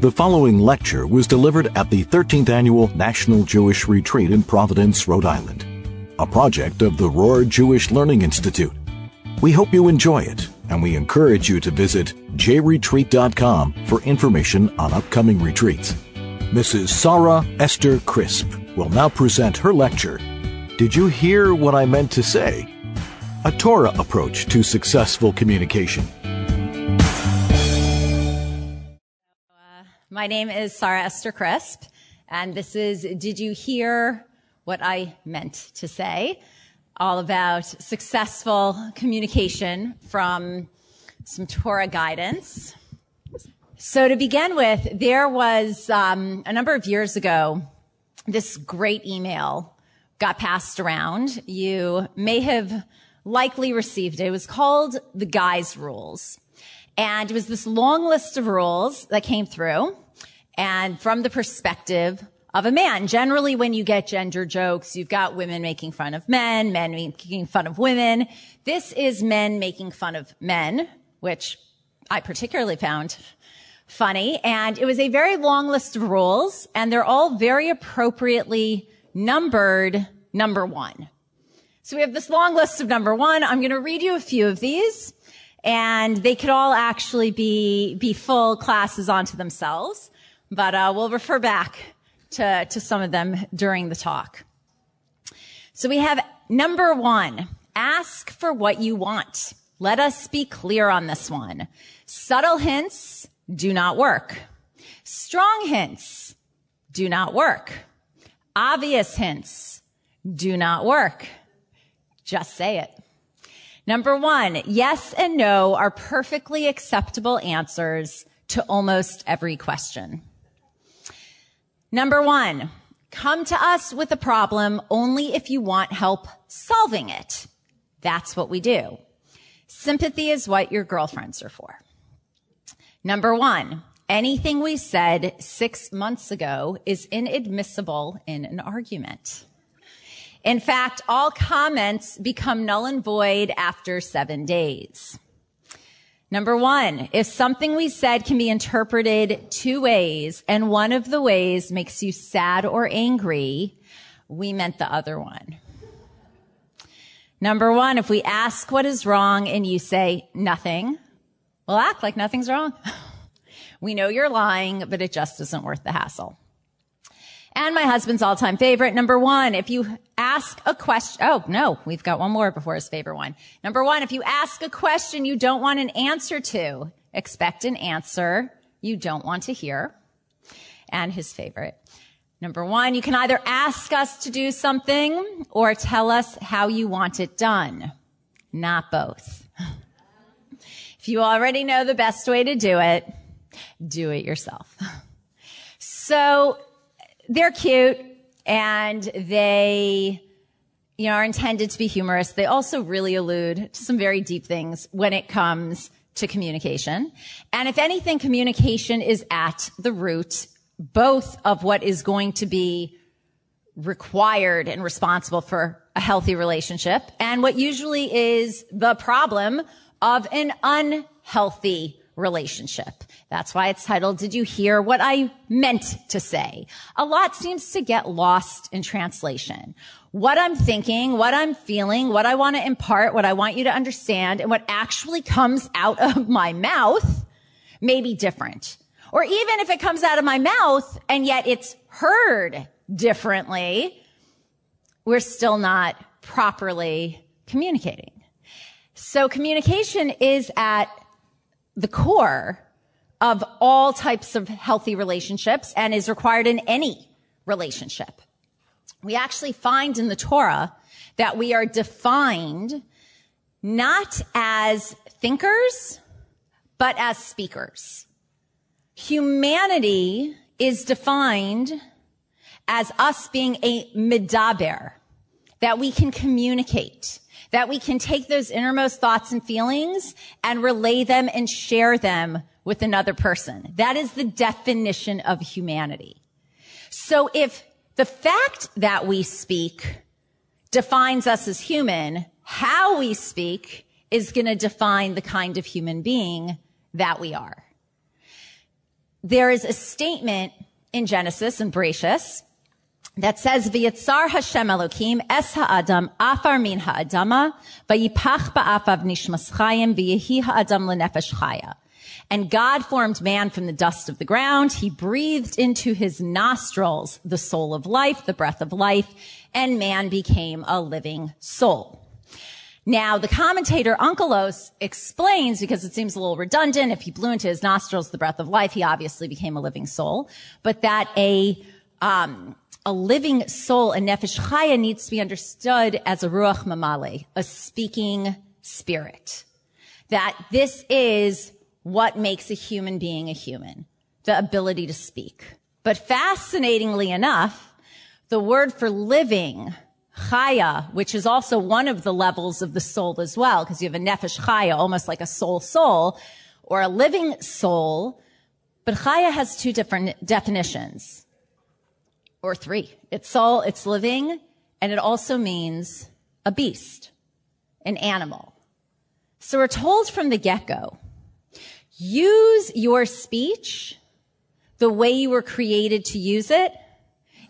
The following lecture was delivered at the 13th Annual National Jewish Retreat in Providence, Rhode Island, a project of the Rohr Jewish Learning Institute. We hope you enjoy it, and we encourage you to visit jretreat.com for information on upcoming retreats. Mrs. Sarah Esther Crispe will now present her lecture. Did you hear what I meant to say? A Torah approach to successful communication. My name is Sarah Esther Crispe, and this is Did You Hear What I Meant to Say? All about successful communication from some Torah guidance. So to begin with, there was um, a number of years ago, this great email got passed around. You may have likely received it. It was called the Guys Rules. And it was this long list of rules that came through and from the perspective of a man. Generally, when you get gender jokes, you've got women making fun of men, men making fun of women. This is men making fun of men, which I particularly found funny. And it was a very long list of rules, and they're all very appropriately numbered number one. So we have this long list of number one. I'm going to read you a few of these, and they could all actually be, be full classes onto themselves but uh, we'll refer back to, to some of them during the talk. So we have number one, ask for what you want. Let us be clear on this one. Subtle hints do not work. Strong hints do not work. Obvious hints do not work. Just say it. Number one, yes and no are perfectly acceptable answers to almost every question. Number one, come to us with a problem only if you want help solving it. That's what we do. Sympathy is what your girlfriends are for. Number one, anything we said six months ago is inadmissible in an argument. In fact, all comments become null and void after seven days. Number one, if something we said can be interpreted two ways and one of the ways makes you sad or angry, we meant the other one. Number one, if we ask what is wrong and you say nothing, we'll act like nothing's wrong. we know you're lying, but it just isn't worth the hassle. And my husband's all-time favorite, number one, if you ask a question, oh no, we've got one more before his favorite one. Number one, if you ask a question you don't want an answer to, expect an answer you don't want to hear. And his favorite. Number one, you can either ask us to do something or tell us how you want it done. Not both. If you already know the best way to do it, do it yourself. So they're cute and they, you know, are intended to be humorous. They also really allude to some very deep things when it comes to communication. And if anything, communication is at the root both of what is going to be required and responsible for a healthy relationship and what usually is the problem of an unhealthy relationship. That's why it's titled, Did You Hear What I Meant to Say? A lot seems to get lost in translation. What I'm thinking, what I'm feeling, what I want to impart, what I want you to understand, and what actually comes out of my mouth may be different. Or even if it comes out of my mouth and yet it's heard differently, we're still not properly communicating. So communication is at the core of all types of healthy relationships and is required in any relationship. We actually find in the Torah that we are defined not as thinkers, but as speakers. Humanity is defined as us being a medaber, that we can communicate, that we can take those innermost thoughts and feelings and relay them and share them with another person. That is the definition of humanity. So if the fact that we speak defines us as human, how we speak is going to define the kind of human being that we are. there is a statement in Genesis and Bereshit that says, "V'yitzar Hashem Elokim es ha'adam afar min ha'adama v'yipach ba'afav nishmas chayim v'yehi ha'adam lenefesh chaya." And God formed man from the dust of the ground. He breathed into his nostrils the soul of life, the breath of life, and man became a living soul. Now, the commentator Onkelos explains, because it seems a little redundant, if he blew into his nostrils the breath of life, he obviously became a living soul, but that a, um, a living soul, a nefesh chaya, needs to be understood as a ruach mamale, a speaking spirit. That this is what makes a human being a human, the ability to speak. But fascinatingly enough, the word for living, chaya, which is also one of the levels of the soul as well, because you have a nefesh chaya, almost like a soul soul, or a living soul. But chaya has two different definitions, or three. It's soul, it's living, and it also means a beast, an animal. So we're told from the get-go, use your speech the way you were created to use it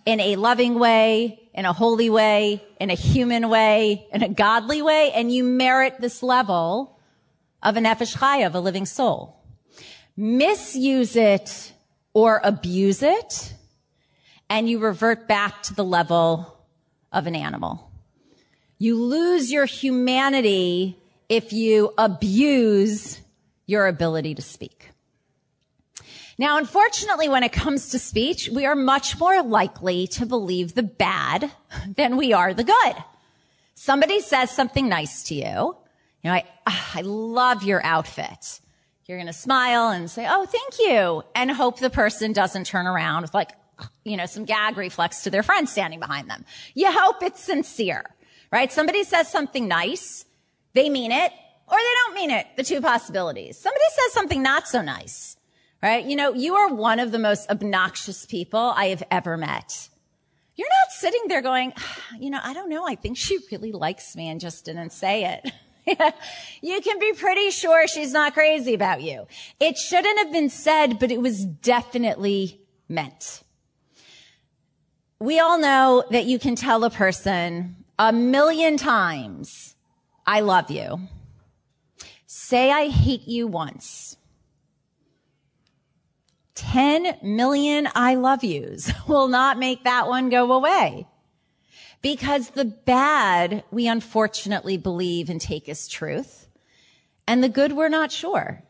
in a loving way, in a holy way, in a human way, in a godly way, and you merit this level of an nefesh of a living soul. Misuse it or abuse it, and you revert back to the level of an animal. You lose your humanity if you abuse your ability to speak. Now, unfortunately, when it comes to speech, we are much more likely to believe the bad than we are the good. Somebody says something nice to you. You know, I, ah, I love your outfit. You're going to smile and say, Oh, thank you. And hope the person doesn't turn around with like, you know, some gag reflex to their friend standing behind them. You hope it's sincere, right? Somebody says something nice. They mean it or they don't mean it. The two possibilities. Somebody says something not so nice, right? You know, you are one of the most obnoxious people I have ever met. You're not sitting there going, you know, I don't know. I think she really likes me and just didn't say it. you can be pretty sure she's not crazy about you. It shouldn't have been said, but it was definitely meant. We all know that you can tell a person a million times, I love you. Say I hate you once. 10 million I love yous will not make that one go away. Because the bad we unfortunately believe and take as truth, and the good we're not sure.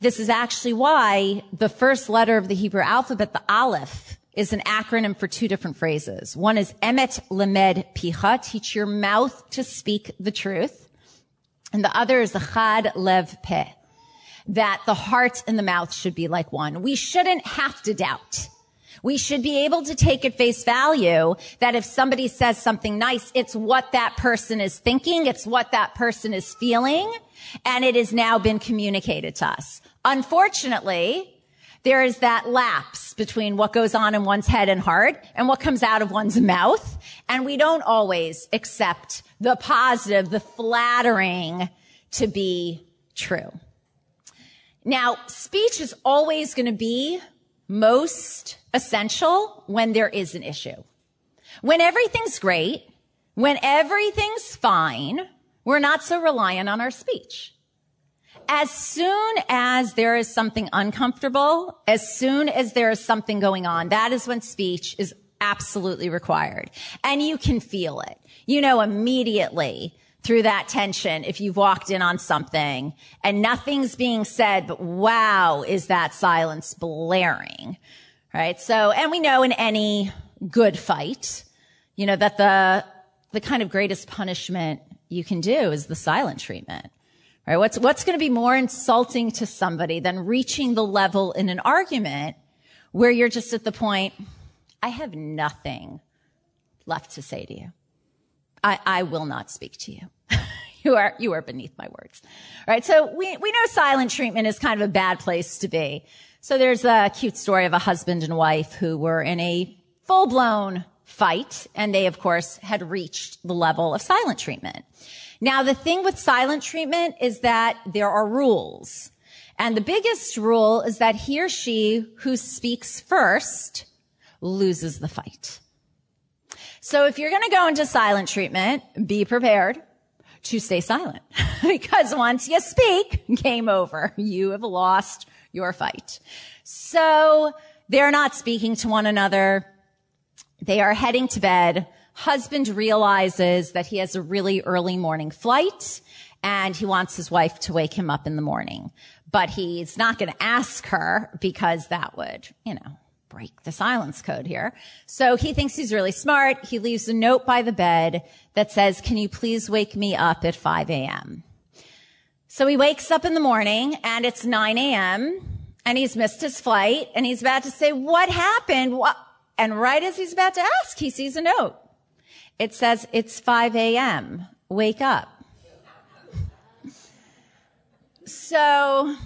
This is actually why the first letter of the Hebrew alphabet, the Aleph, is an acronym for two different phrases. One is Emet Lemed Picha, teach your mouth to speak the truth. And the other is the chad lev peh, that the heart and the mouth should be like one. We shouldn't have to doubt. We should be able to take at face value that if somebody says something nice, it's what that person is thinking. It's what that person is feeling. And it has now been communicated to us. Unfortunately, there is that lapse between what goes on in one's head and heart and what comes out of one's mouth. And we don't always accept the positive, the flattering to be true. Now, speech is always going to be most essential when there is an issue. When everything's great, when everything's fine, we're not so reliant on our speech as soon as there is something uncomfortable, as soon as there is something going on, that is when speech is absolutely required. And you can feel it. You know immediately through that tension if you've walked in on something and nothing's being said, but wow, is that silence blaring? Right? So, and we know in any good fight, you know, that the, the kind of greatest punishment you can do is the silent treatment. Right? What's, what's going to be more insulting to somebody than reaching the level in an argument where you're just at the point, I have nothing left to say to you. I, I will not speak to you. you are, you are beneath my words. All right. So we, we know silent treatment is kind of a bad place to be. So there's a cute story of a husband and wife who were in a full blown fight and they of course had reached the level of silent treatment. Now, the thing with silent treatment is that there are rules. And the biggest rule is that he or she who speaks first loses the fight. So if you're going to go into silent treatment, be prepared to stay silent because once you speak, game over. You have lost your fight. So they're not speaking to one another. They are heading to bed. Husband realizes that he has a really early morning flight and he wants his wife to wake him up in the morning. But he's not going to ask her because that would, you know, break the silence code here. So he thinks he's really smart. He leaves a note by the bed that says, can you please wake me up at 5 a.m.? So he wakes up in the morning and it's 9 a.m. and he's missed his flight and he's about to say, what happened? What? And right as he's about to ask, he sees a note. It says, it's 5 a.m. Wake up. So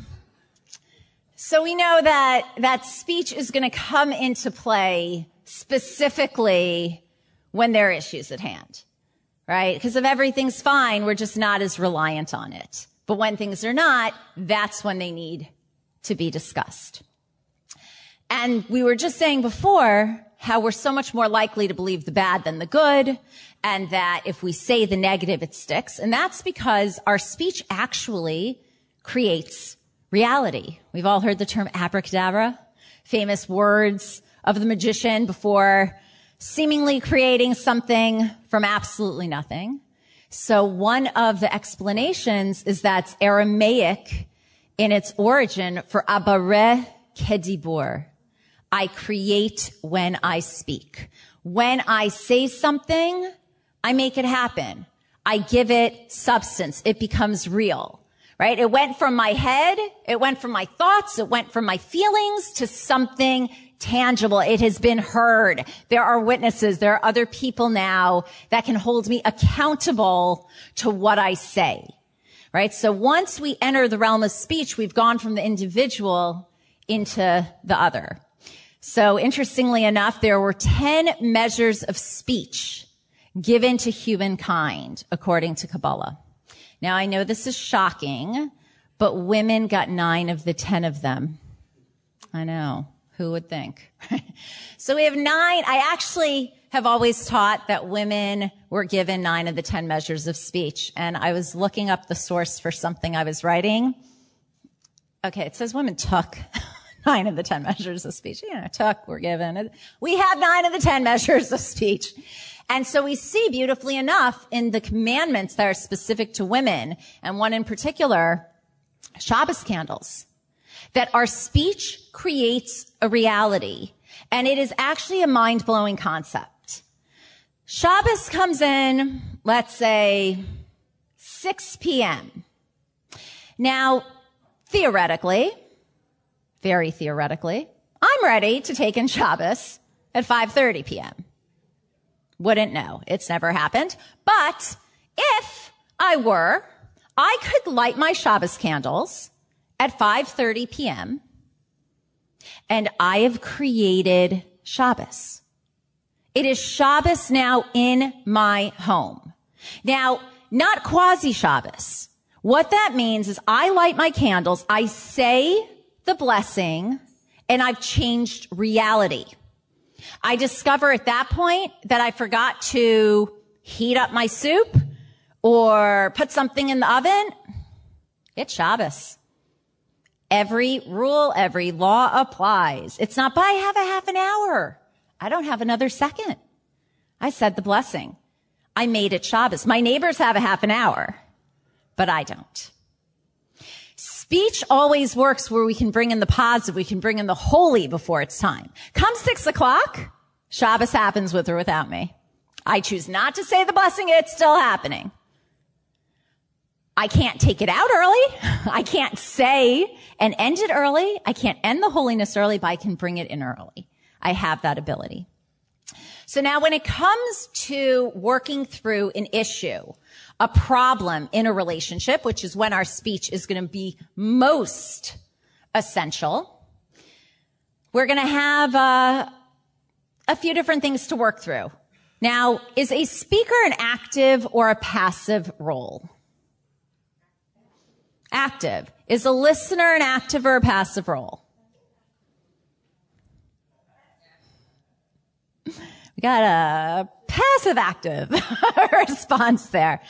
so we know that that speech is going to come into play specifically when there are issues at hand, right? Because if everything's fine, we're just not as reliant on it. But when things are not, that's when they need to be discussed. And we were just saying before how we're so much more likely to believe the bad than the good, and that if we say the negative, it sticks. And that's because our speech actually creates reality. We've all heard the term abracadabra, famous words of the magician before seemingly creating something from absolutely nothing. So one of the explanations is that's Aramaic in its origin for abare kedibur. I create when I speak. When I say something, I make it happen. I give it substance. It becomes real right? It went from my head, it went from my thoughts, it went from my feelings to something tangible. It has been heard. There are witnesses. There are other people now that can hold me accountable to what I say, right? So once we enter the realm of speech, we've gone from the individual into the other. So interestingly enough, there were 10 measures of speech given to humankind according to Kabbalah. Now I know this is shocking, but women got nine of the 10 of them. I know. Who would think? so we have nine. I actually have always taught that women were given nine of the 10 measures of speech. And I was looking up the source for something I was writing. Okay. It says women took nine of the 10 measures of speech. You know, took, were given. We have nine of the 10 measures of speech. And so we see beautifully enough in the commandments that are specific to women, and one in particular, Shabbos candles, that our speech creates a reality. And it is actually a mind-blowing concept. Shabbos comes in, let's say, 6 p.m. Now, theoretically, very theoretically, I'm ready to take in Shabbos at 5.30 p.m. Wouldn't know. It's never happened. But if I were, I could light my Shabbos candles at 5.30 p.m. and I have created Shabbos. It is Shabbos now in my home. Now, not quasi Shabbos. What that means is I light my candles, I say the blessing, and I've changed reality. I discover at that point that I forgot to heat up my soup or put something in the oven. It's Shabbos. Every rule, every law applies. It's not, I have a half an hour. I don't have another second. I said the blessing. I made it Shabbos. My neighbors have a half an hour, but I don't. Speech always works where we can bring in the positive, we can bring in the holy before it's time. Come six o'clock, Shabbos happens with or without me. I choose not to say the blessing, it's still happening. I can't take it out early. I can't say and end it early. I can't end the holiness early, but I can bring it in early. I have that ability. So now when it comes to working through an issue, a problem in a relationship, which is when our speech is going to be most essential. We're going to have uh, a few different things to work through. Now, is a speaker an active or a passive role? Active. Is a listener an active or a passive role? We got a passive active response there.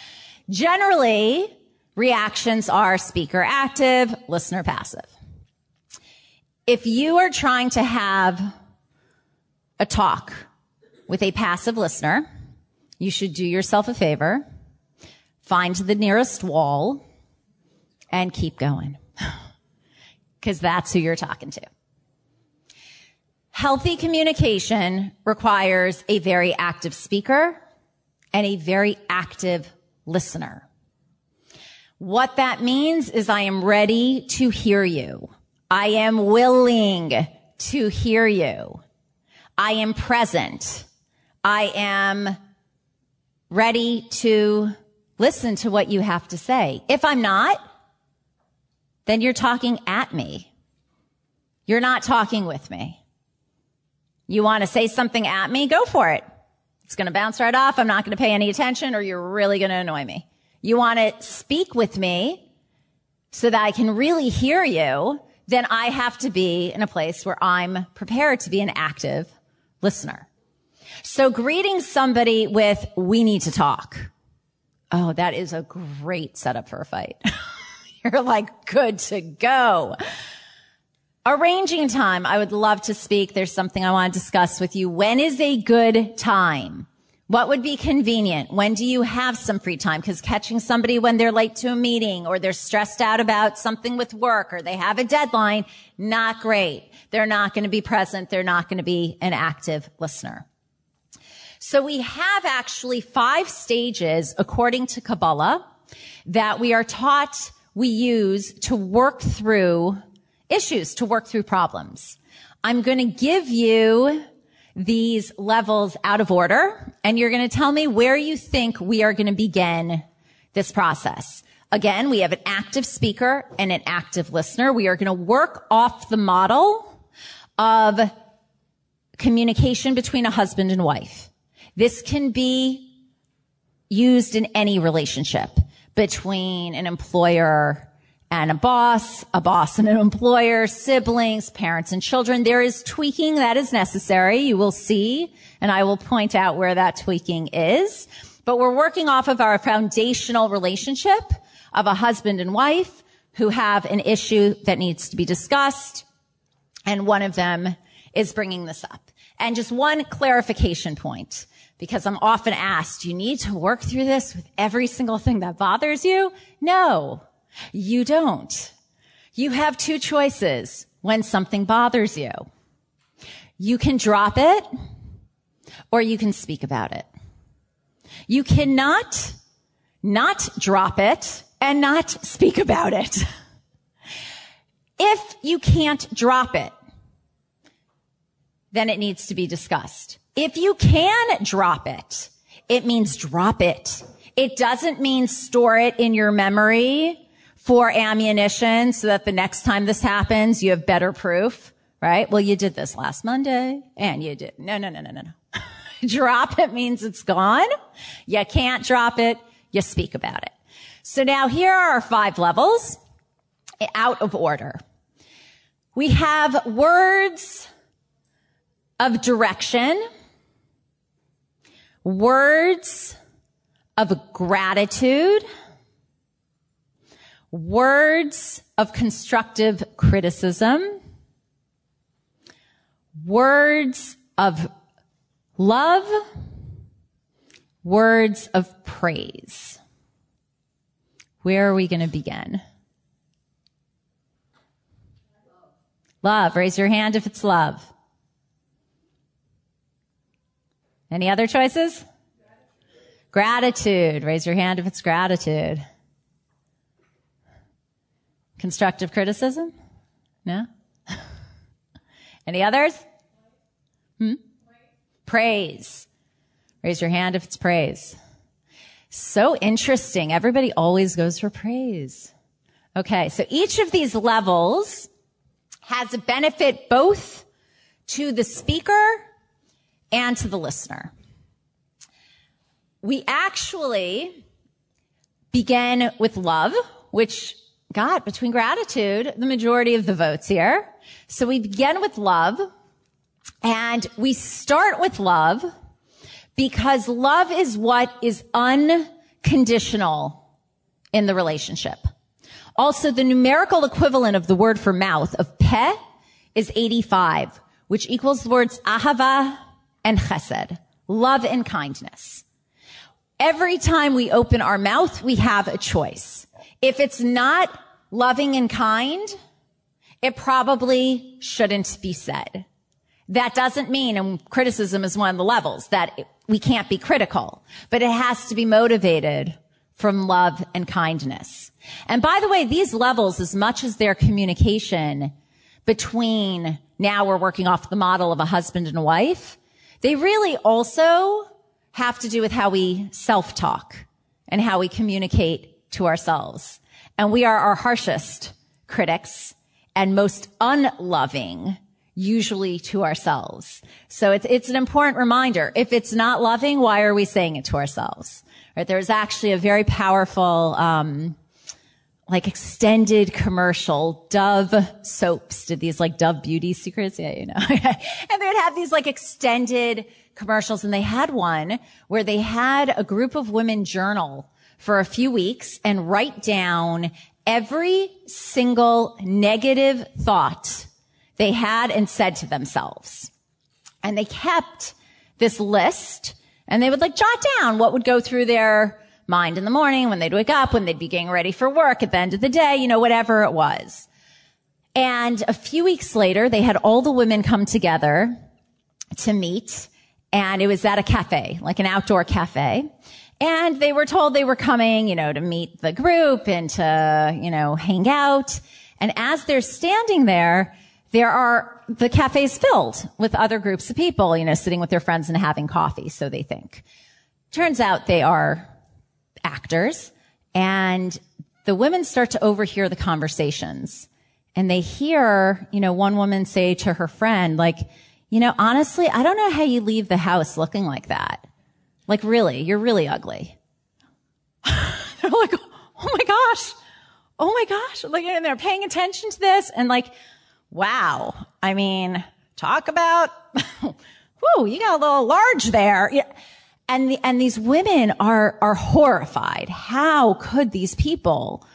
Generally, reactions are speaker active, listener passive. If you are trying to have a talk with a passive listener, you should do yourself a favor, find the nearest wall, and keep going. Because that's who you're talking to. Healthy communication requires a very active speaker and a very active listener. What that means is I am ready to hear you. I am willing to hear you. I am present. I am ready to listen to what you have to say. If I'm not, then you're talking at me. You're not talking with me. You want to say something at me? Go for it. It's going to bounce right off. I'm not going to pay any attention or you're really going to annoy me. You want to speak with me so that I can really hear you. Then I have to be in a place where I'm prepared to be an active listener. So greeting somebody with, we need to talk. Oh, that is a great setup for a fight. You're like good to go. Arranging time. I would love to speak. There's something I want to discuss with you. When is a good time? What would be convenient? When do you have some free time? Because catching somebody when they're late to a meeting or they're stressed out about something with work or they have a deadline, not great. They're not going to be present. They're not going to be an active listener. So we have actually five stages according to Kabbalah that we are taught we use to work through issues to work through problems. I'm going to give you these levels out of order and you're going to tell me where you think we are going to begin this process. Again, we have an active speaker and an active listener. We are going to work off the model of communication between a husband and wife. This can be used in any relationship between an employer and a boss, a boss and an employer, siblings, parents and children. There is tweaking that is necessary. You will see, and I will point out where that tweaking is. But we're working off of our foundational relationship of a husband and wife who have an issue that needs to be discussed. And one of them is bringing this up. And just one clarification point, because I'm often asked, you need to work through this with every single thing that bothers you? No. You don't. You have two choices when something bothers you. You can drop it or you can speak about it. You cannot not drop it and not speak about it. If you can't drop it, then it needs to be discussed. If you can drop it, it means drop it. It doesn't mean store it in your memory for ammunition so that the next time this happens, you have better proof, right? Well, you did this last Monday and you did. No, no, no, no, no, no. drop it means it's gone. You can't drop it. You speak about it. So now here are our five levels out of order. We have words of direction, words of gratitude, words of constructive criticism, words of love, words of praise. Where are we going to begin? Love. Raise your hand if it's love. Any other choices? Gratitude. Raise your hand if it's gratitude. Constructive criticism? No? Any others? Hmm? Praise. Raise your hand if it's praise. So interesting. Everybody always goes for praise. Okay, so each of these levels has a benefit both to the speaker and to the listener. We actually begin with love, which got between gratitude the majority of the votes here. So we begin with love and we start with love because love is what is unconditional in the relationship. Also, the numerical equivalent of the word for mouth of pe is 85, which equals the words ahava and chesed, love and kindness. Every time we open our mouth, we have a choice. If it's not loving and kind, it probably shouldn't be said. That doesn't mean, and criticism is one of the levels, that we can't be critical, but it has to be motivated from love and kindness. And by the way, these levels, as much as their communication between now we're working off the model of a husband and a wife, they really also have to do with how we self-talk and how we communicate to ourselves. And we are our harshest critics and most unloving usually to ourselves. So it's, it's an important reminder. If it's not loving, why are we saying it to ourselves? Right? There's actually a very powerful, um, like extended commercial. Dove soaps did these like Dove beauty secrets. Yeah, you know. and they would have these like extended commercials and they had one where they had a group of women journal for a few weeks and write down every single negative thought they had and said to themselves. And they kept this list and they would like jot down what would go through their mind in the morning, when they'd wake up, when they'd be getting ready for work at the end of the day, you know, whatever it was. And a few weeks later, they had all the women come together to meet and it was at a cafe, like an outdoor cafe. And they were told they were coming, you know, to meet the group and to, you know, hang out. And as they're standing there, there are, the cafe's filled with other groups of people, you know, sitting with their friends and having coffee, so they think. Turns out they are actors and the women start to overhear the conversations and they hear, you know, one woman say to her friend, like, you know, honestly, I don't know how you leave the house looking like that. Like really, you're really ugly. they're like, oh my gosh. Oh my gosh. Like, and they're paying attention to this and like, wow. I mean, talk about, whoo, you got a little large there. Yeah. And the, and these women are, are horrified. How could these people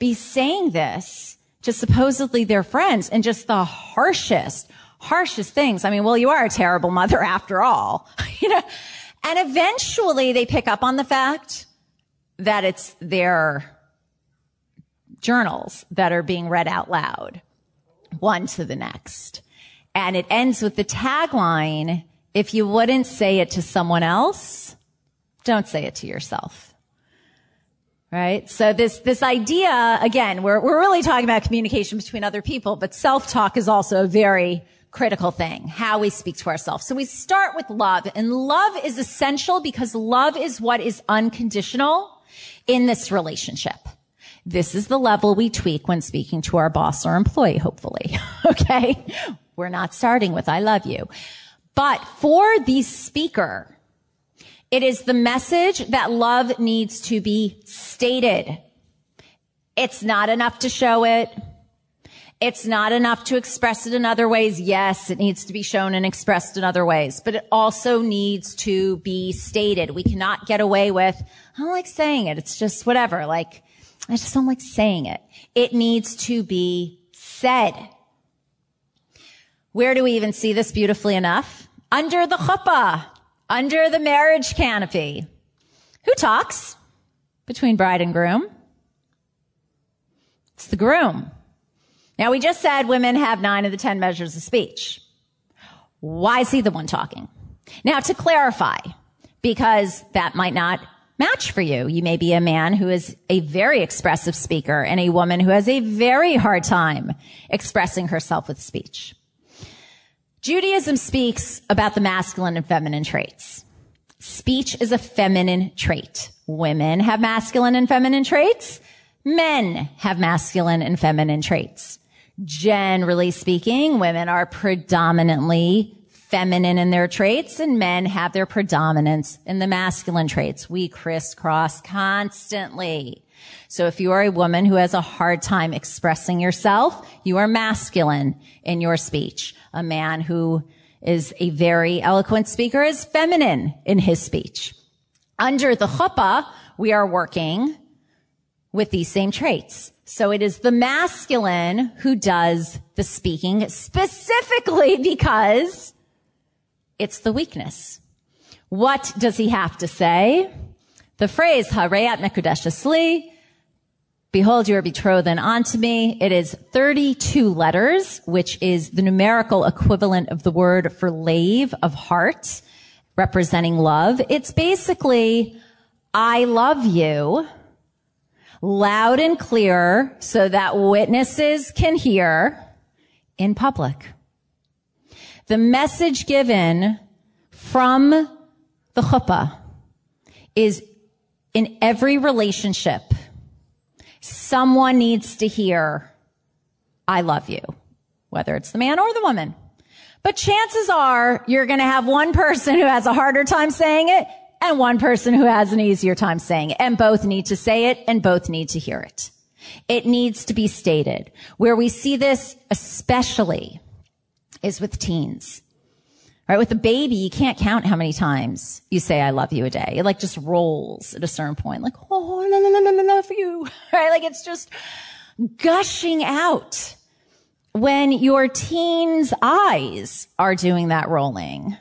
be saying this to supposedly their friends and just the harshest, harshest things? I mean, well, you are a terrible mother after all, you know, and eventually they pick up on the fact that it's their journals that are being read out loud, one to the next. And it ends with the tagline, if you wouldn't say it to someone else, don't say it to yourself. Right? So this, this idea, again, we're, we're really talking about communication between other people, but self-talk is also a very critical thing, how we speak to ourselves. So we start with love, and love is essential because love is what is unconditional in this relationship. This is the level we tweak when speaking to our boss or employee, hopefully. okay? We're not starting with I love you. But for the speaker, it is the message that love needs to be stated. It's not enough to show it. It's not enough to express it in other ways. Yes, it needs to be shown and expressed in other ways, but it also needs to be stated. We cannot get away with, I don't like saying it. It's just whatever. Like, I just don't like saying it. It needs to be said. Where do we even see this beautifully enough? under the chuppah, under the marriage canopy. Who talks between bride and groom? It's the groom. Now we just said women have nine of the ten measures of speech. Why is he the one talking? Now to clarify, because that might not match for you. You may be a man who is a very expressive speaker and a woman who has a very hard time expressing herself with speech. Judaism speaks about the masculine and feminine traits. Speech is a feminine trait. Women have masculine and feminine traits. Men have masculine and feminine traits. Generally speaking, women are predominantly feminine in their traits and men have their predominance in the masculine traits. We crisscross constantly. So if you are a woman who has a hard time expressing yourself, you are masculine in your speech. A man who is a very eloquent speaker is feminine in his speech. Under the chuppah, we are working with these same traits. So it is the masculine who does the speaking specifically because it's the weakness. What does he have to say? The phrase, Hareat Mekudesh Li, Behold, you are betrothed unto me. It is 32 letters, which is the numerical equivalent of the word for lev of heart, representing love. It's basically, I love you, loud and clear so that witnesses can hear in public. The message given from the chuppah is in every relationship Someone needs to hear, I love you, whether it's the man or the woman. But chances are you're going to have one person who has a harder time saying it and one person who has an easier time saying it. And both need to say it and both need to hear it. It needs to be stated. Where we see this especially is with teens. Right? With a baby, you can't count how many times you say, I love you a day. It like just rolls at a certain point. Like, oh, la, la, la, la, for you. Right? Like it's just gushing out when your teen's eyes are doing that rolling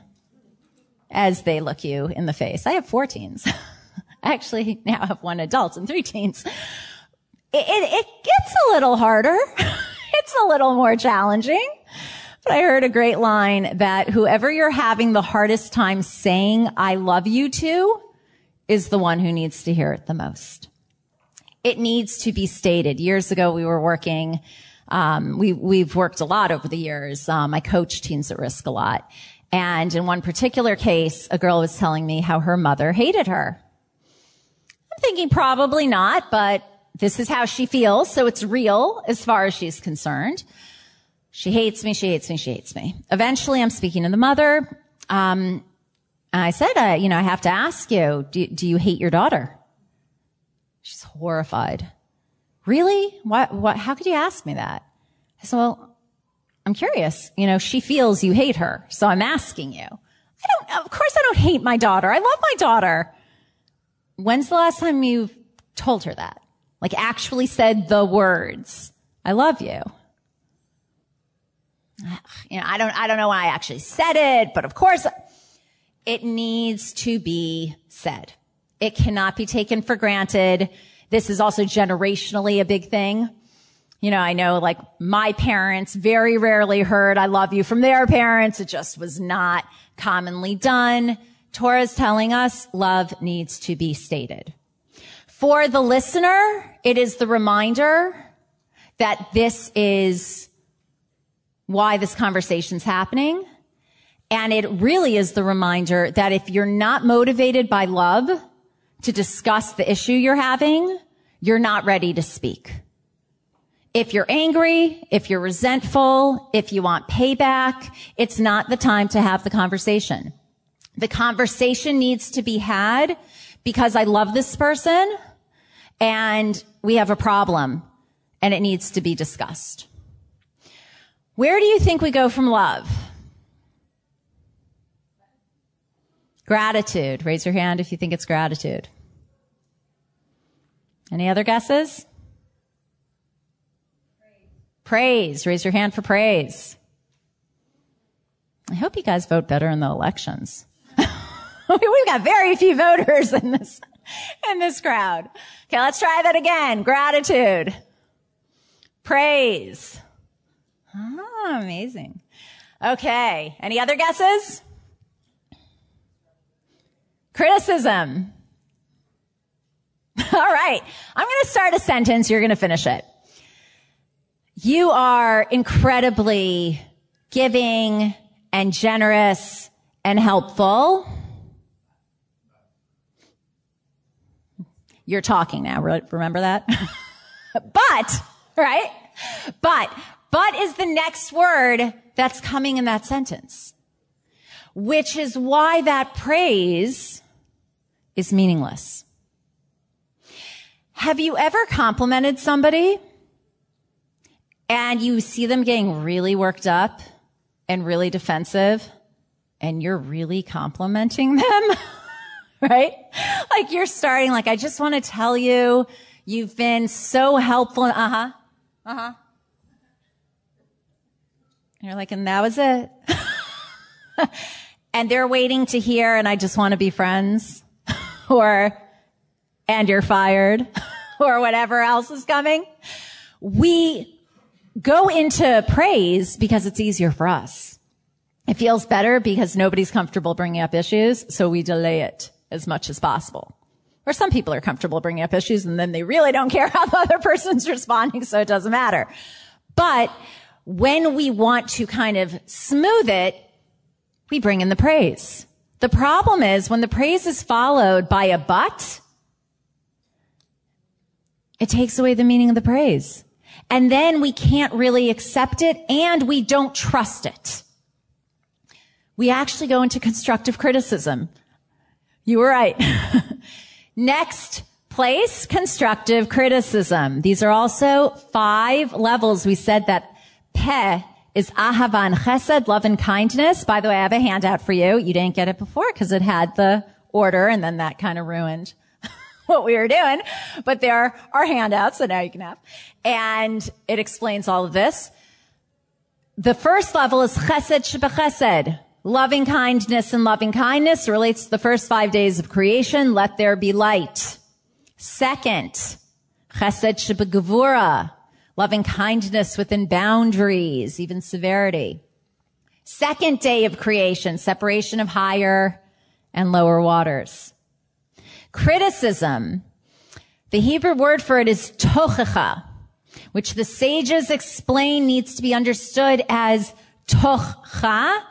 as they look you in the face. I have four teens. I actually now have one adult and three teens. It, it, it gets a little harder. it's a little more challenging. But I heard a great line that whoever you're having the hardest time saying I love you to is the one who needs to hear it the most. It needs to be stated. Years ago, we were working, um, we, we've worked a lot over the years. Um, I coach teens at risk a lot. And in one particular case, a girl was telling me how her mother hated her. I'm thinking probably not, but this is how she feels. So it's real as far as she's concerned. She hates me. She hates me. She hates me. Eventually, I'm speaking to the mother. Um, I said, uh, you know, I have to ask you, do, do you hate your daughter? She's horrified. Really? What, what, how could you ask me that? I said, well, I'm curious. You know, she feels you hate her. So I'm asking you. I don't, of course I don't hate my daughter. I love my daughter. When's the last time you've told her that? Like actually said the words, I love you you know, I don't, I don't know why I actually said it, but of course it needs to be said. It cannot be taken for granted. This is also generationally a big thing. You know, I know like my parents very rarely heard I love you from their parents. It just was not commonly done. Torah is telling us love needs to be stated. For the listener, it is the reminder that this is why this conversation's happening. And it really is the reminder that if you're not motivated by love to discuss the issue you're having, you're not ready to speak. If you're angry, if you're resentful, if you want payback, it's not the time to have the conversation. The conversation needs to be had because I love this person and we have a problem and it needs to be discussed. Where do you think we go from love? Gratitude. Raise your hand if you think it's gratitude. Any other guesses? Praise. Raise your hand for praise. I hope you guys vote better in the elections. We've got very few voters in this, in this crowd. Okay, let's try that again. Gratitude. Praise. Ah, amazing. Okay. Any other guesses? Criticism. All right. I'm going to start a sentence. You're going to finish it. You are incredibly giving and generous and helpful. You're talking now. Remember that? but, right? But but is the next word that's coming in that sentence. Which is why that praise is meaningless. Have you ever complimented somebody and you see them getting really worked up and really defensive and you're really complimenting them? right? Like you're starting, like, I just want to tell you, you've been so helpful. Uh huh. Uh huh. And you're like, and that was it. and they're waiting to hear, and I just want to be friends. or, and you're fired. or whatever else is coming. We go into praise because it's easier for us. It feels better because nobody's comfortable bringing up issues, so we delay it as much as possible. Or some people are comfortable bringing up issues and then they really don't care how the other person's responding, so it doesn't matter. But when we want to kind of smooth it, we bring in the praise. The problem is when the praise is followed by a but, it takes away the meaning of the praise. And then we can't really accept it and we don't trust it. We actually go into constructive criticism. You were right. Next place, constructive criticism. These are also five levels. We said that pe is ahavan chesed, love and kindness. By the way, I have a handout for you. You didn't get it before because it had the order and then that kind of ruined what we were doing. But there are handouts, so now you can have. And it explains all of this. The first level is chesed shebechesed. Loving kindness and loving kindness relates to the first five days of creation. Let there be light. Second, chesed shebegavura. Loving kindness within boundaries, even severity. Second day of creation, separation of higher and lower waters. Criticism. The Hebrew word for it is tochacha, which the sages explain needs to be understood as tocha,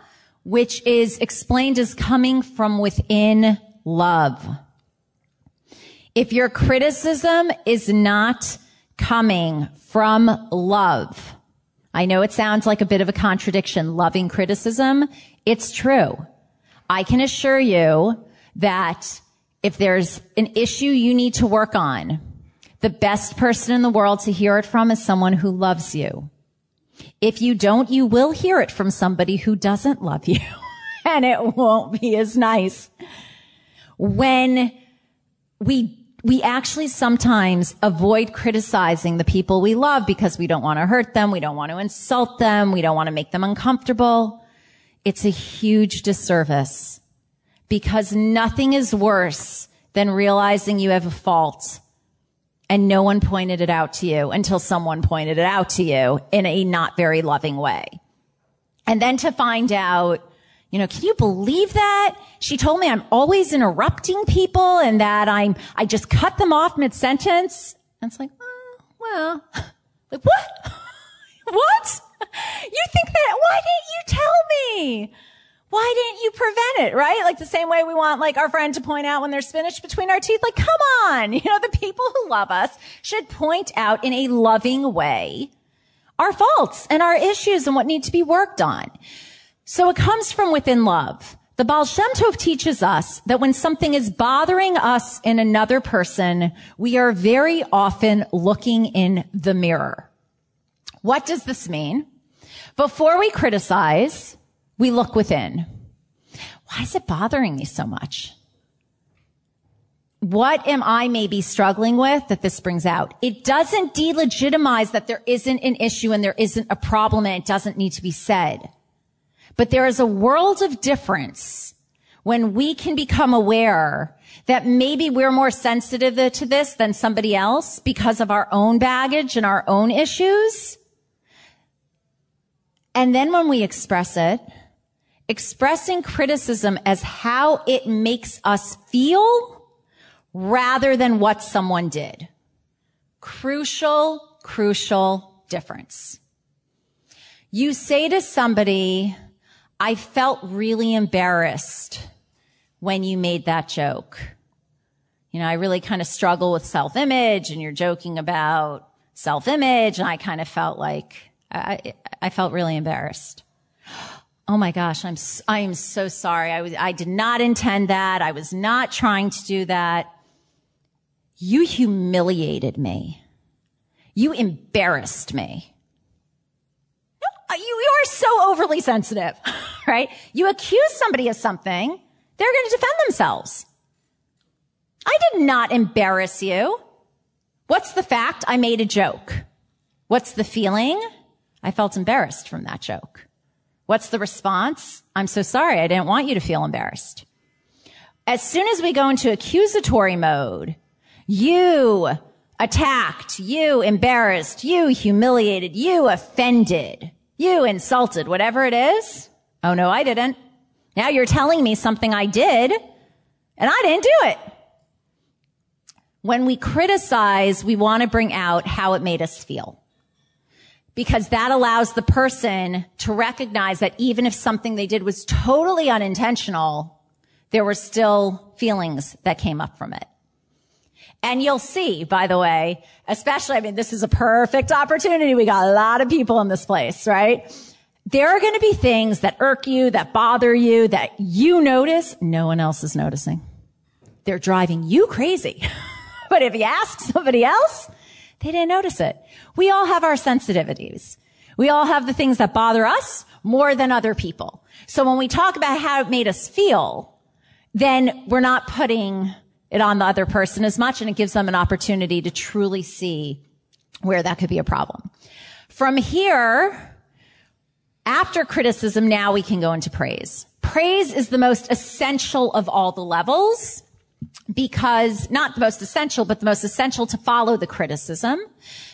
which is explained as coming from within love. If your criticism is not coming from love, I know it sounds like a bit of a contradiction, loving criticism. It's true. I can assure you that if there's an issue you need to work on, the best person in the world to hear it from is someone who loves you. If you don't, you will hear it from somebody who doesn't love you and it won't be as nice. When we we actually sometimes avoid criticizing the people we love because we don't want to hurt them. We don't want to insult them. We don't want to make them uncomfortable. It's a huge disservice because nothing is worse than realizing you have a fault and no one pointed it out to you until someone pointed it out to you in a not very loving way. And then to find out, you know, can you believe that? She told me I'm always interrupting people and that I'm, I just cut them off mid sentence. And it's like, oh, well, like what? what? You think that, why didn't you tell me? Why didn't you prevent it, right? Like the same way we want like our friend to point out when there's spinach between our teeth. Like, come on. You know, the people who love us should point out in a loving way our faults and our issues and what need to be worked on. So it comes from within love. The Baal Shem Tov teaches us that when something is bothering us in another person, we are very often looking in the mirror. What does this mean? Before we criticize, we look within. Why is it bothering me so much? What am I maybe struggling with that this brings out? It doesn't delegitimize that there isn't an issue and there isn't a problem and it doesn't need to be said. But there is a world of difference when we can become aware that maybe we're more sensitive to this than somebody else because of our own baggage and our own issues. And then when we express it, expressing criticism as how it makes us feel rather than what someone did. Crucial, crucial difference. You say to somebody, I felt really embarrassed when you made that joke. You know, I really kind of struggle with self-image and you're joking about self-image and I kind of felt like I, I felt really embarrassed. Oh my gosh, I'm, I am so sorry. I was, I did not intend that. I was not trying to do that. you humiliated me. You embarrassed me. Uh, you, you are so overly sensitive, right? You accuse somebody of something, they're going to defend themselves. I did not embarrass you. What's the fact? I made a joke. What's the feeling? I felt embarrassed from that joke. What's the response? I'm so sorry. I didn't want you to feel embarrassed. As soon as we go into accusatory mode, you attacked, you embarrassed, you humiliated, you offended, you insulted, whatever it is. Oh no, I didn't. Now you're telling me something I did and I didn't do it. When we criticize, we want to bring out how it made us feel. Because that allows the person to recognize that even if something they did was totally unintentional, there were still feelings that came up from it. And you'll see, by the way, especially, I mean, this is a perfect opportunity. We got a lot of people in this place, right? There are going to be things that irk you, that bother you, that you notice no one else is noticing. They're driving you crazy. but if you ask somebody else, they didn't notice it. We all have our sensitivities. We all have the things that bother us more than other people. So when we talk about how it made us feel, then we're not putting it on the other person as much and it gives them an opportunity to truly see where that could be a problem. From here, after criticism, now we can go into praise. Praise is the most essential of all the levels because not the most essential, but the most essential to follow the criticism.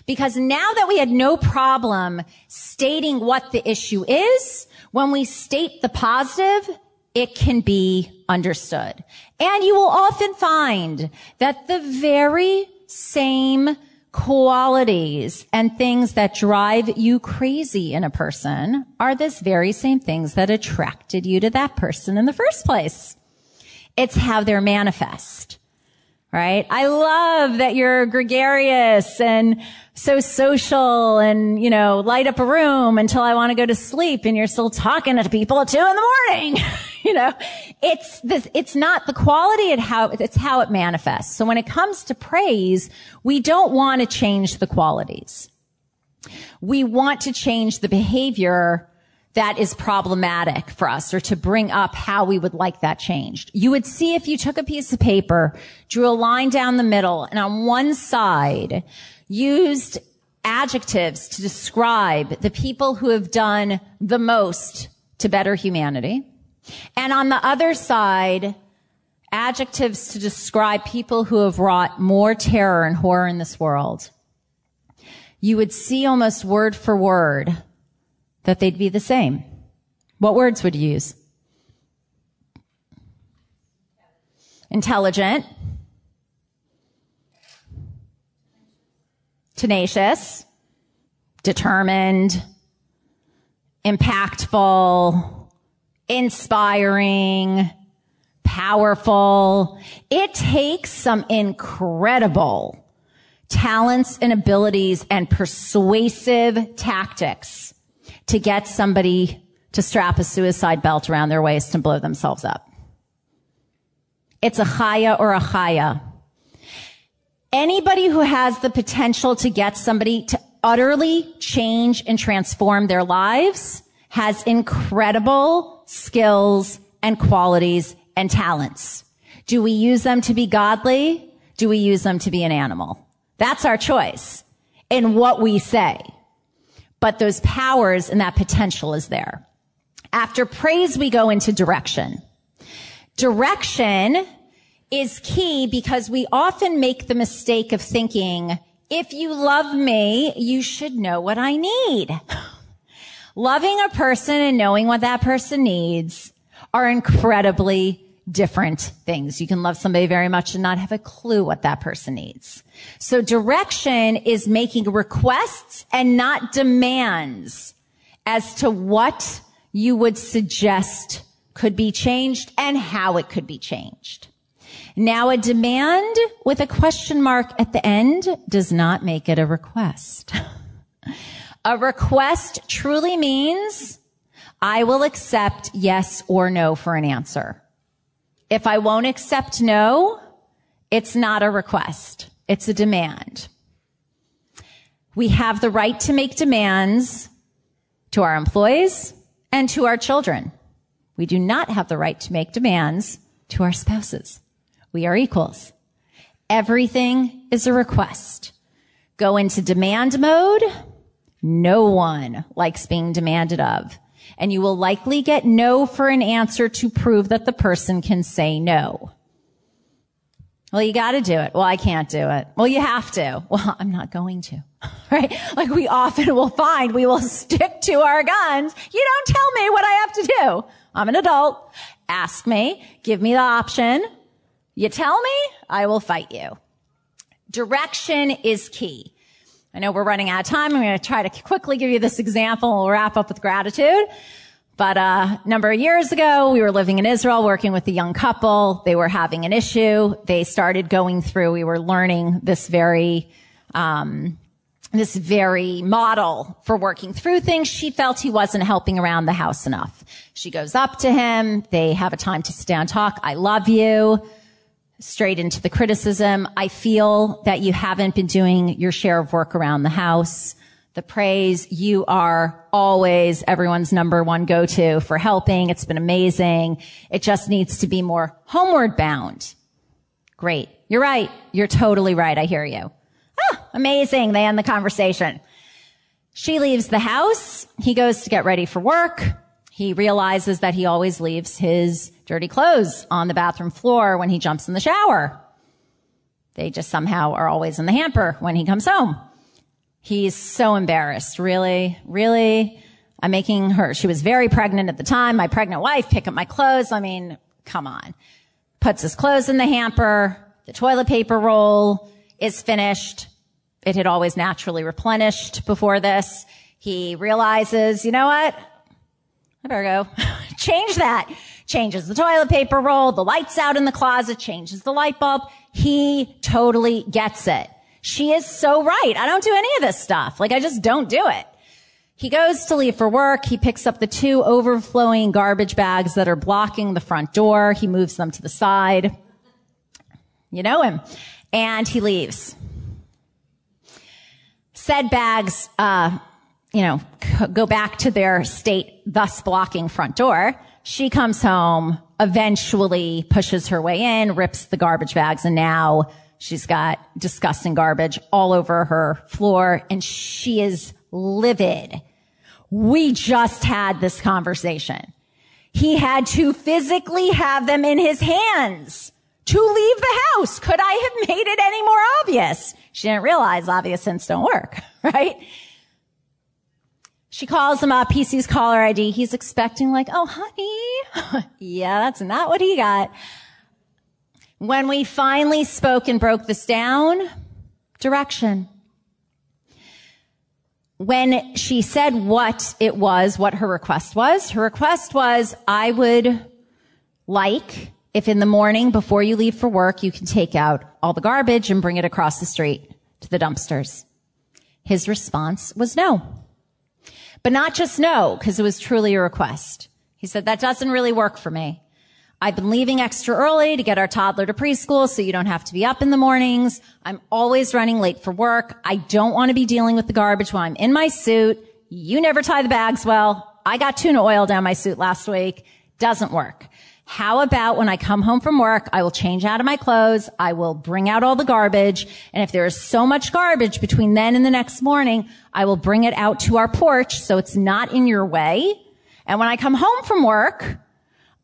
Because now that we had no problem stating what the issue is, when we state the positive, it can be understood. And you will often find that the very same qualities and things that drive you crazy in a person are this very same things that attracted you to that person in the first place. It's how they're manifest right? I love that you're gregarious and so social and, you know, light up a room until I want to go to sleep and you're still talking to people at two in the morning. you know, it's this, it's not the quality and how, it's how it manifests. So when it comes to praise, we don't want to change the qualities. We want to change the behavior that is problematic for us or to bring up how we would like that changed. You would see if you took a piece of paper, drew a line down the middle, and on one side used adjectives to describe the people who have done the most to better humanity. And on the other side, adjectives to describe people who have wrought more terror and horror in this world. You would see almost word for word that they'd be the same. What words would you use? Intelligent. Tenacious. Determined. Impactful. Inspiring. Powerful. It takes some incredible talents and abilities and persuasive tactics to get somebody to strap a suicide belt around their waist and blow themselves up. It's a chaya or a chaya. Anybody who has the potential to get somebody to utterly change and transform their lives has incredible skills and qualities and talents. Do we use them to be godly? Do we use them to be an animal? That's our choice in what we say but those powers and that potential is there. After praise, we go into direction. Direction is key because we often make the mistake of thinking, if you love me, you should know what I need. Loving a person and knowing what that person needs are incredibly different things. You can love somebody very much and not have a clue what that person needs. So direction is making requests and not demands as to what you would suggest could be changed and how it could be changed. Now a demand with a question mark at the end does not make it a request. a request truly means I will accept yes or no for an answer. If I won't accept no, It's not a request. It's a demand. We have the right to make demands to our employees and to our children. We do not have the right to make demands to our spouses. We are equals. Everything is a request. Go into demand mode. No one likes being demanded of. And you will likely get no for an answer to prove that the person can say no. Well, you got to do it. Well, I can't do it. Well, you have to. Well, I'm not going to. Right? Like we often will find we will stick to our guns. You don't tell me what I have to do. I'm an adult. Ask me. Give me the option. You tell me, I will fight you. Direction is key. I know we're running out of time. I'm going to try to quickly give you this example. We'll wrap up with gratitude. But uh, a number of years ago, we were living in Israel, working with a young couple. They were having an issue. They started going through. We were learning this very, um, this very model for working through things. She felt he wasn't helping around the house enough. She goes up to him. They have a time to sit down talk. I love you. Straight into the criticism. I feel that you haven't been doing your share of work around the house the praise. You are always everyone's number one go-to for helping. It's been amazing. It just needs to be more homeward bound. Great. You're right. You're totally right. I hear you. Ah, amazing. They end the conversation. She leaves the house. He goes to get ready for work. He realizes that he always leaves his dirty clothes on the bathroom floor when he jumps in the shower. They just somehow are always in the hamper when he comes home. He's so embarrassed. Really? Really? I'm making her, she was very pregnant at the time. My pregnant wife pick up my clothes. I mean, come on. Puts his clothes in the hamper. The toilet paper roll is finished. It had always naturally replenished before this. He realizes, you know what? I better go change that. Changes the toilet paper roll, the lights out in the closet, changes the light bulb. He totally gets it. She is so right. I don't do any of this stuff. Like I just don't do it. He goes to leave for work. He picks up the two overflowing garbage bags that are blocking the front door. He moves them to the side. You know him. And he leaves. Said bags, uh, you know, go back to their state, thus blocking front door. She comes home, eventually pushes her way in, rips the garbage bags, and now She's got disgusting garbage all over her floor and she is livid. We just had this conversation. He had to physically have them in his hands to leave the house. Could I have made it any more obvious? She didn't realize obvious hints don't work, right? She calls him up. He sees caller ID. He's expecting like, oh, honey. yeah, that's not what he got. When we finally spoke and broke this down, direction. When she said what it was, what her request was, her request was, I would like if in the morning before you leave for work, you can take out all the garbage and bring it across the street to the dumpsters. His response was no. But not just no, because it was truly a request. He said, that doesn't really work for me. I've been leaving extra early to get our toddler to preschool so you don't have to be up in the mornings. I'm always running late for work. I don't want to be dealing with the garbage while I'm in my suit. You never tie the bags well. I got tuna oil down my suit last week. Doesn't work. How about when I come home from work, I will change out of my clothes. I will bring out all the garbage. And if there is so much garbage between then and the next morning, I will bring it out to our porch so it's not in your way. And when I come home from work,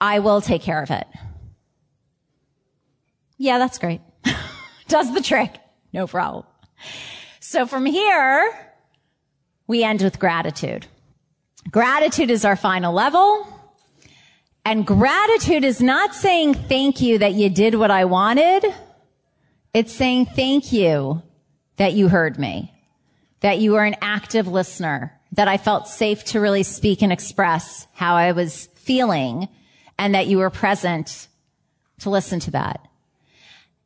I will take care of it. Yeah, that's great. Does the trick. No problem. So from here, we end with gratitude. Gratitude is our final level. And gratitude is not saying thank you that you did what I wanted. It's saying thank you that you heard me, that you were an active listener, that I felt safe to really speak and express how I was feeling and that you were present to listen to that.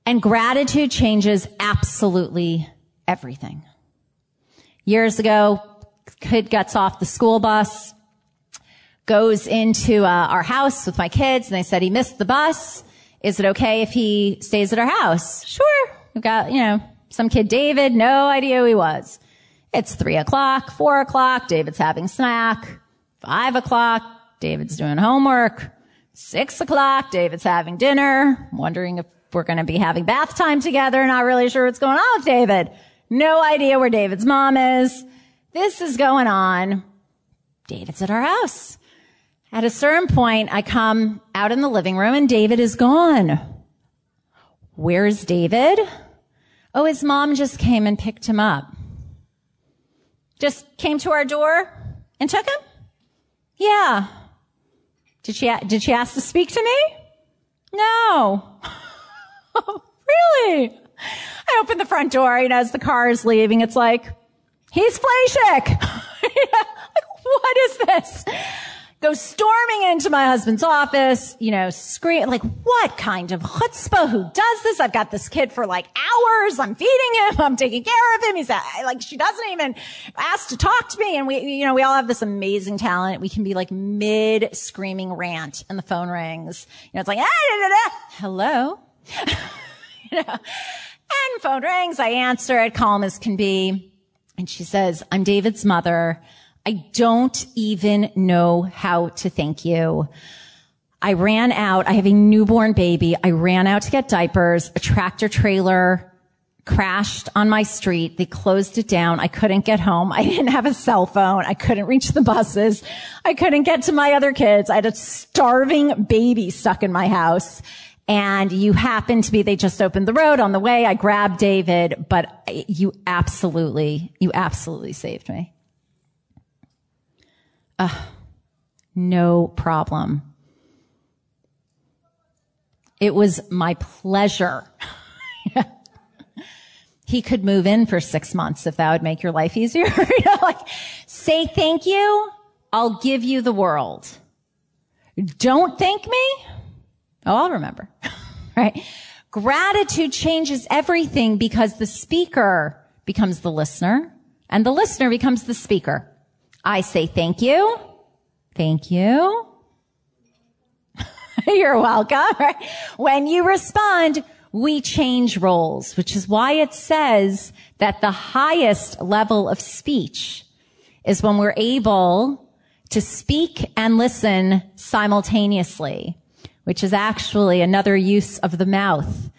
And gratitude changes absolutely everything. Years ago, kid gets off the school bus, goes into uh, our house with my kids, and they said he missed the bus. is it okay if he stays at our house? Sure. We've got, you know, some kid, David, no idea who he was. It's three o'clock, four o'clock, David's having snack. Five o'clock, David's doing homework. Six o'clock, David's having dinner. Wondering if we're going to be having bath time together. Not really sure what's going on with David. No idea where David's mom is. This is going on. David's at our house. At a certain point, I come out in the living room and David is gone. Where's David? Oh, his mom just came and picked him up. Just came to our door and took him? Yeah. Did she, did she ask to speak to me? No. really? I open the front door, know, as the car is leaving, it's like, he's Flashik. like, what is this? Go storming into my husband's office, you know, scream, like, what kind of chutzpah? Who does this? I've got this kid for like hours. I'm feeding him. I'm taking care of him. He's like, she doesn't even ask to talk to me. And we, you know, we all have this amazing talent. We can be like mid screaming rant and the phone rings. You know, it's like, ah, da, da, da. hello. you know, and phone rings. I answer it calm as can be. And she says, I'm David's mother. I don't even know how to thank you. I ran out. I have a newborn baby. I ran out to get diapers. A tractor trailer crashed on my street. They closed it down. I couldn't get home. I didn't have a cell phone. I couldn't reach the buses. I couldn't get to my other kids. I had a starving baby stuck in my house. And you happened to be, they just opened the road on the way. I grabbed David, but you absolutely, you absolutely saved me. No problem. It was my pleasure. he could move in for six months if that would make your life easier. you know, like, say thank you. I'll give you the world. Don't thank me. Oh, I'll remember. right? Gratitude changes everything because the speaker becomes the listener and the listener becomes the speaker. I say thank you. Thank you. You're welcome. Right? When you respond, we change roles, which is why it says that the highest level of speech is when we're able to speak and listen simultaneously, which is actually another use of the mouth.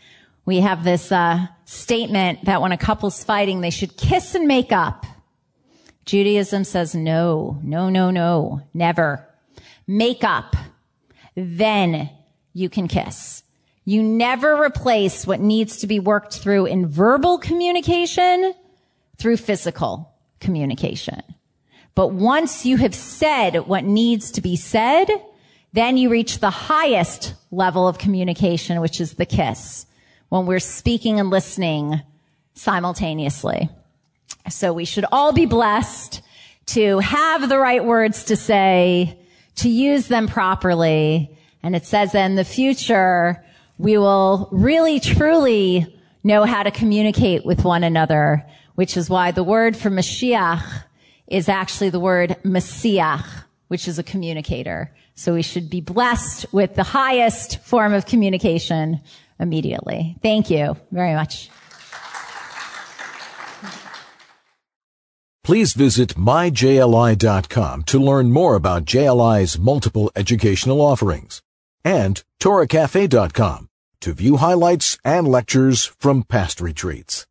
We have this uh, statement that when a couple's fighting, they should kiss and make up. Judaism says no, no, no, no, never. Make up. Then you can kiss. You never replace what needs to be worked through in verbal communication through physical communication. But once you have said what needs to be said, then you reach the highest level of communication, which is the kiss, when we're speaking and listening simultaneously. So we should all be blessed to have the right words to say, to use them properly. And it says that in the future, we will really truly know how to communicate with one another, which is why the word for Mashiach is actually the word mesiach, which is a communicator. So we should be blessed with the highest form of communication immediately. Thank you very much. Please visit myjli.com to learn more about JLI's multiple educational offerings and torahcafe.com to view highlights and lectures from past retreats.